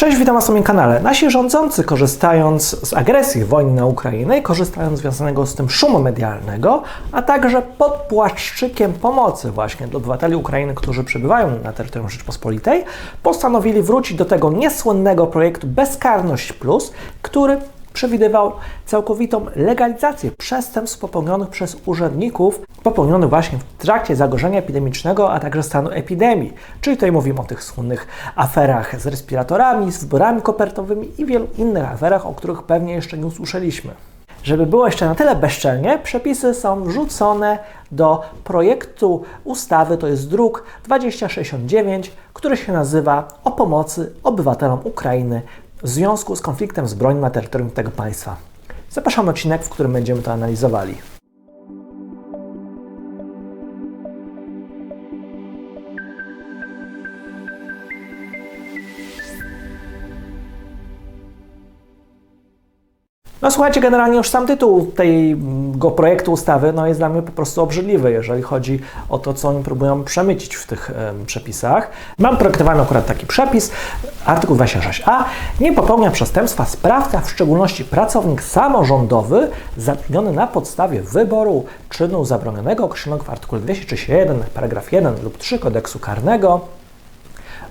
Cześć, witam Was na moim kanale. Nasi rządzący, korzystając z agresji wojny na Ukrainę korzystając związanego z tym szumu medialnego, a także pod płaszczykiem pomocy właśnie dla obywateli Ukrainy, którzy przebywają na terytorium Rzeczpospolitej, postanowili wrócić do tego niesłynnego projektu Bezkarność Plus, który przewidywał całkowitą legalizację przestępstw popełnionych przez urzędników, popełnionych właśnie w trakcie zagrożenia epidemicznego, a także stanu epidemii. Czyli tutaj mówimy o tych słynnych aferach z respiratorami, z wyborami kopertowymi i wielu innych aferach, o których pewnie jeszcze nie usłyszeliśmy. Żeby było jeszcze na tyle bezczelnie, przepisy są wrzucone do projektu ustawy, to jest druk 2069, który się nazywa o pomocy obywatelom Ukrainy w związku z konfliktem zbrojnym na terytorium tego państwa. Zapraszam na odcinek, w którym będziemy to analizowali. No słuchajcie, generalnie już sam tytuł tego projektu ustawy no, jest dla mnie po prostu obrzydliwy, jeżeli chodzi o to, co oni próbują przemycić w tych przepisach. Mam projektowany akurat taki przepis, artykuł 26a. Nie popełnia przestępstwa sprawca, w szczególności pracownik samorządowy zatrudniony na podstawie wyboru czynu zabronionego określonego w artykule 231, paragraf 1 lub 3 kodeksu karnego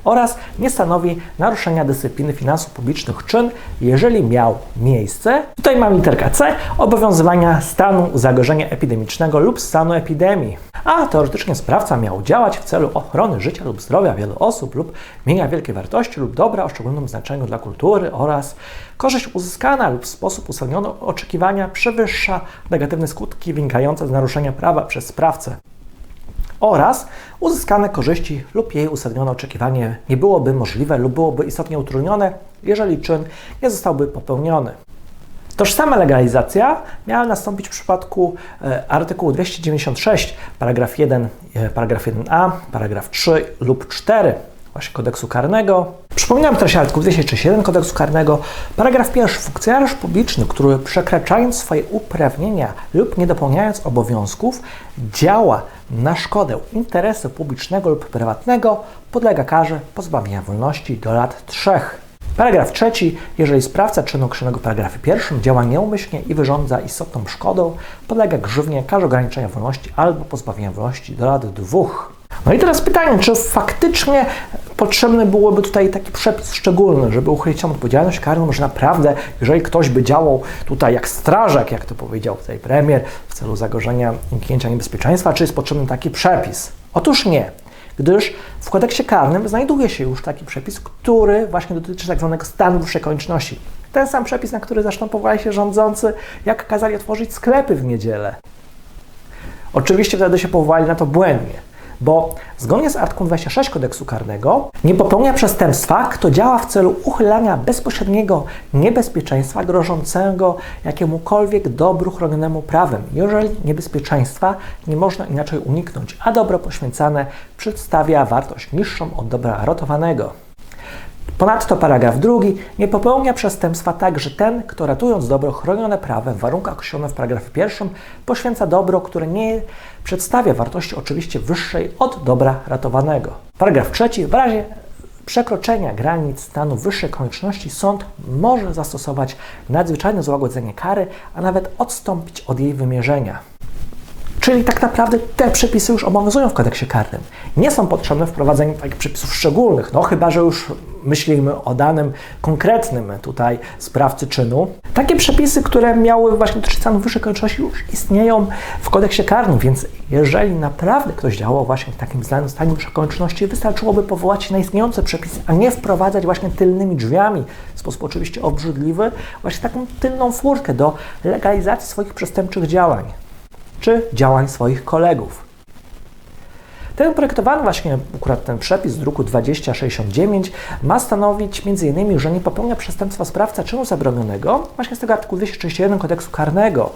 oraz nie stanowi naruszenia dyscypliny finansów publicznych czyn, jeżeli miał miejsce, tutaj mam literkę C, obowiązywania stanu zagrożenia epidemicznego lub stanu epidemii. A teoretycznie sprawca miał działać w celu ochrony życia lub zdrowia wielu osób lub mienia wielkiej wartości lub dobra o szczególnym znaczeniu dla kultury oraz korzyść uzyskana lub w sposób uzasadniony oczekiwania przewyższa negatywne skutki wynikające z naruszenia prawa przez sprawcę oraz uzyskane korzyści lub jej uzasadnione oczekiwanie nie byłoby możliwe lub byłoby istotnie utrudnione, jeżeli czyn nie zostałby popełniony. Tożsama legalizacja miała nastąpić w przypadku e, artykułu 296, paragraf 1, e, paragraf 1a, paragraf 3 lub 4 właśnie kodeksu karnego. Przypominam też artykuł 237 kodeksu karnego, paragraf pierwszy. Funkcjonariusz publiczny, który przekraczając swoje uprawnienia lub nie dopełniając obowiązków, działa na szkodę interesu publicznego lub prywatnego, podlega karze pozbawienia wolności do lat trzech. Paragraf trzeci. Jeżeli sprawca czynu określonego w paragrafie pierwszym działa nieumyślnie i wyrządza istotną szkodę, podlega grzywnie, karze ograniczenia wolności albo pozbawienia wolności do lat dwóch. No i teraz pytanie, czy faktycznie potrzebny byłoby tutaj taki przepis szczególny, żeby uchylić odpowiedzialność karną, że naprawdę, jeżeli ktoś by działał tutaj jak strażak, jak to powiedział tutaj premier, w celu zagrożenia uniknięcia niebezpieczeństwa, czy jest potrzebny taki przepis? Otóż nie gdyż w kodeksie karnym znajduje się już taki przepis, który właśnie dotyczy tak zwanego stanu wyższej konieczności. Ten sam przepis, na który zresztą powołali się rządzący, jak kazali otworzyć sklepy w niedzielę. Oczywiście wtedy się powołali na to błędnie bo zgodnie z artykułem 26 kodeksu karnego nie popełnia przestępstwa, kto działa w celu uchylania bezpośredniego niebezpieczeństwa grożącego jakiemukolwiek dobru chronionemu prawem, jeżeli niebezpieczeństwa nie można inaczej uniknąć, a dobro poświęcane przedstawia wartość niższą od dobra ratowanego. Ponadto paragraf drugi nie popełnia przestępstwa także ten, kto ratując dobro chronione prawem w warunkach określonych w paragrafie pierwszym, poświęca dobro, które nie przedstawia wartości oczywiście wyższej od dobra ratowanego. Paragraf trzeci. W razie przekroczenia granic stanu wyższej konieczności sąd może zastosować nadzwyczajne złagodzenie kary, a nawet odstąpić od jej wymierzenia. Czyli tak naprawdę te przepisy już obowiązują w kodeksie karnym. Nie są potrzebne wprowadzenie takich przepisów szczególnych, no chyba, że już myślimy o danym konkretnym tutaj sprawcy czynu. Takie przepisy, które miały właśnie dotyczyć stanu wyższej konieczności już istnieją w kodeksie karnym, więc jeżeli naprawdę ktoś działał właśnie w takim stanie wyższej konieczności, wystarczyłoby powołać się na istniejące przepisy, a nie wprowadzać właśnie tylnymi drzwiami, w sposób oczywiście obrzydliwy, właśnie taką tylną furtkę do legalizacji swoich przestępczych działań czy działań swoich kolegów. Ten projektowany właśnie akurat ten przepis z druku 2069 ma stanowić m.in., że nie popełnia przestępstwa sprawca czynu zabronionego, właśnie z tego artykułu 231 kodeksu karnego,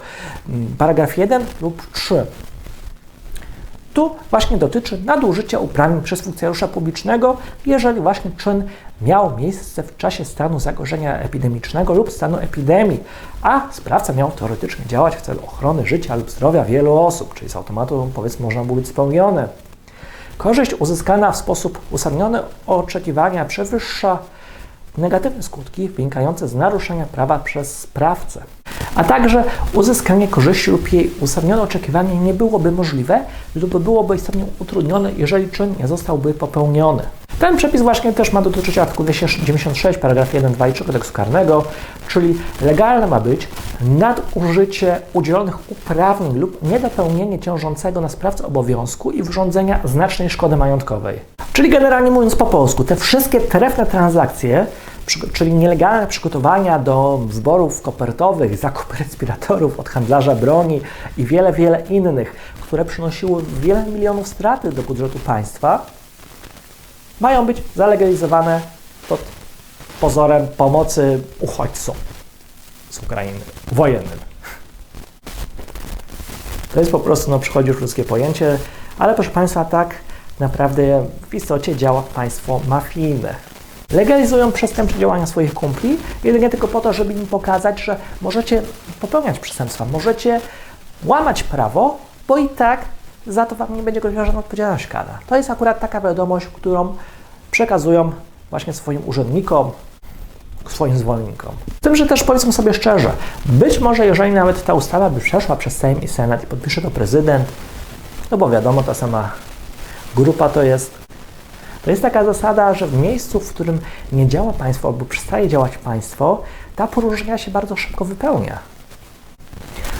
mm, paragraf 1 lub 3. Tu właśnie dotyczy nadużycia uprawnień przez funkcjonariusza publicznego, jeżeli właśnie czyn miał miejsce w czasie stanu zagrożenia epidemicznego lub stanu epidemii, a sprawca miał teoretycznie działać w celu ochrony życia lub zdrowia wielu osób, czyli z automatu powiedzmy można było być spełnione. Korzyść uzyskana w sposób uzasadniony oczekiwania przewyższa negatywne skutki wynikające z naruszenia prawa przez sprawcę, a także uzyskanie korzyści lub jej uzasadnione oczekiwanie nie byłoby możliwe lub byłoby istotnie utrudnione, jeżeli czyn nie zostałby popełniony. Ten przepis właśnie też ma dotyczyć artykułu 296, paragraf 1, 2 i 3 kodeksu karnego, czyli legalne ma być nadużycie udzielonych uprawnień lub niedopełnienie ciążącego na sprawcę obowiązku i wyrządzenia znacznej szkody majątkowej. Czyli generalnie mówiąc po polsku, te wszystkie trefne transakcje, czyli nielegalne przygotowania do zborów kopertowych, zakup respiratorów od handlarza broni i wiele, wiele innych, które przynosiły wiele milionów straty do budżetu państwa, mają być zalegalizowane pod pozorem pomocy uchodźcom z Ukrainy, wojennym. To jest po prostu, no, przychodzi już ludzkie pojęcie, ale proszę Państwa, tak naprawdę w istocie działa państwo mafijne. Legalizują przestępcze działania swoich kumpli, jedynie tylko po to, żeby im pokazać, że możecie popełniać przestępstwa, możecie łamać prawo, bo i tak za to Wam nie będzie groziła żadna odpowiedzialność karna. To jest akurat taka wiadomość, którą przekazują właśnie swoim urzędnikom, swoim zwolennikom. Tym, że też powiedzmy sobie szczerze, być może jeżeli nawet ta ustawa by przeszła przez Sejm i Senat i podpisze to prezydent, no bo wiadomo, ta sama grupa to jest, to jest taka zasada, że w miejscu, w którym nie działa państwo albo przestaje działać państwo, ta poróżnia się bardzo szybko wypełnia.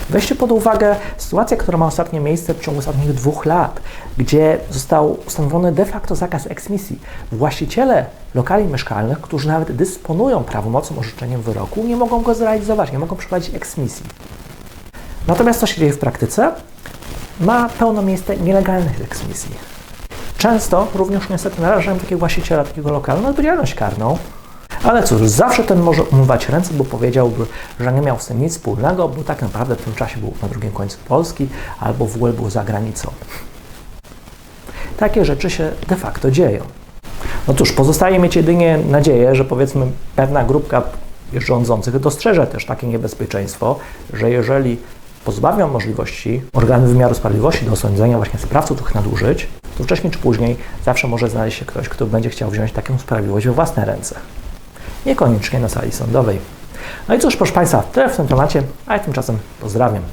Weźcie pod uwagę sytuację, która ma ostatnie miejsce w ciągu ostatnich dwóch lat, gdzie został ustanowiony de facto zakaz eksmisji. Właściciele lokali mieszkalnych, którzy nawet dysponują prawomocnym orzeczeniem wyroku, nie mogą go zrealizować, nie mogą przeprowadzić eksmisji. Natomiast co się dzieje w praktyce? Ma pełno miejsce nielegalnych eksmisji. Często również niestety narażają takiego właściciela takiego lokalu na odpowiedzialność karną, ale cóż, zawsze ten może umywać ręce, bo powiedziałby, że nie miał z tym nic wspólnego, bo tak naprawdę w tym czasie był na drugim końcu Polski albo w ogóle był za granicą. Takie rzeczy się de facto dzieją. No cóż, pozostaje mieć jedynie nadzieję, że powiedzmy pewna grupka rządzących dostrzeże też takie niebezpieczeństwo, że jeżeli pozbawią możliwości organy wymiaru sprawiedliwości do osądzenia właśnie sprawców tych nadużyć, to wcześniej czy później zawsze może znaleźć się ktoś, kto będzie chciał wziąć taką sprawiedliwość we własne ręce. Niekoniecznie na sali sądowej. No i cóż, proszę Państwa, tyle w tym temacie, a ja tymczasem pozdrawiam.